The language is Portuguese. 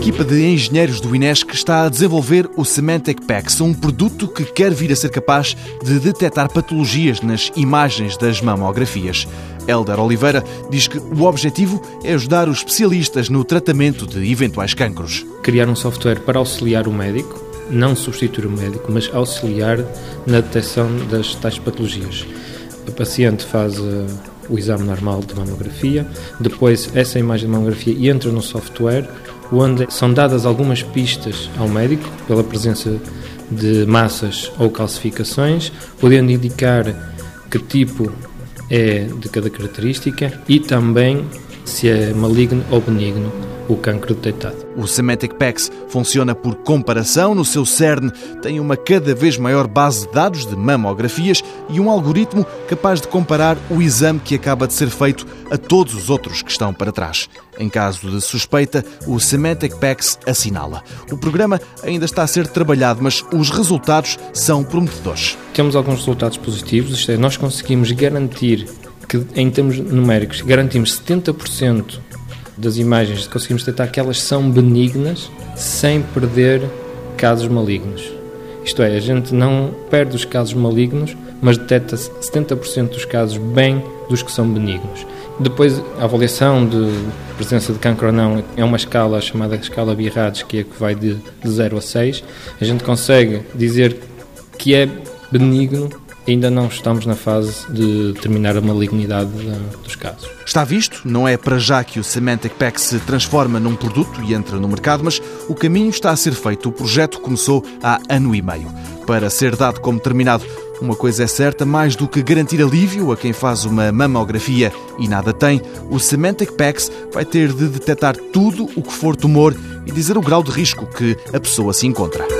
equipa de engenheiros do INESC está a desenvolver o Semantic PAX, um produto que quer vir a ser capaz de detectar patologias nas imagens das mamografias. Helder Oliveira diz que o objetivo é ajudar os especialistas no tratamento de eventuais cancros. Criar um software para auxiliar o médico, não substituir o médico, mas auxiliar na detecção das tais patologias. O paciente faz uh, o exame normal de mamografia, depois essa imagem de mamografia entra no software, onde são dadas algumas pistas ao médico pela presença de massas ou calcificações, podendo indicar que tipo é de cada característica e também se é maligno ou benigno o cancro detectado. O Semantic PAX funciona por comparação. No seu CERN tem uma cada vez maior base de dados de mamografias e um algoritmo capaz de comparar o exame que acaba de ser feito a todos os outros que estão para trás. Em caso de suspeita, o Semantic PAX assinala. O programa ainda está a ser trabalhado, mas os resultados são prometedores. Temos alguns resultados positivos, isto é, nós conseguimos garantir que, em termos numéricos, garantimos 70% das imagens, conseguimos detectar que elas são benignas sem perder casos malignos. Isto é, a gente não perde os casos malignos, mas detecta 70% dos casos bem dos que são benignos. Depois, a avaliação de presença de cancro ou não é uma escala chamada escala Birrades, que é que vai de 0 a 6. A gente consegue dizer que é benigno ainda não estamos na fase de determinar a malignidade dos casos. Está visto, não é para já que o Semantic Pack se transforma num produto e entra no mercado, mas o caminho está a ser feito. O projeto começou há ano e meio. Para ser dado como terminado, uma coisa é certa, mais do que garantir alívio a quem faz uma mamografia e nada tem, o Semantic Packs vai ter de detectar tudo o que for tumor e dizer o grau de risco que a pessoa se encontra.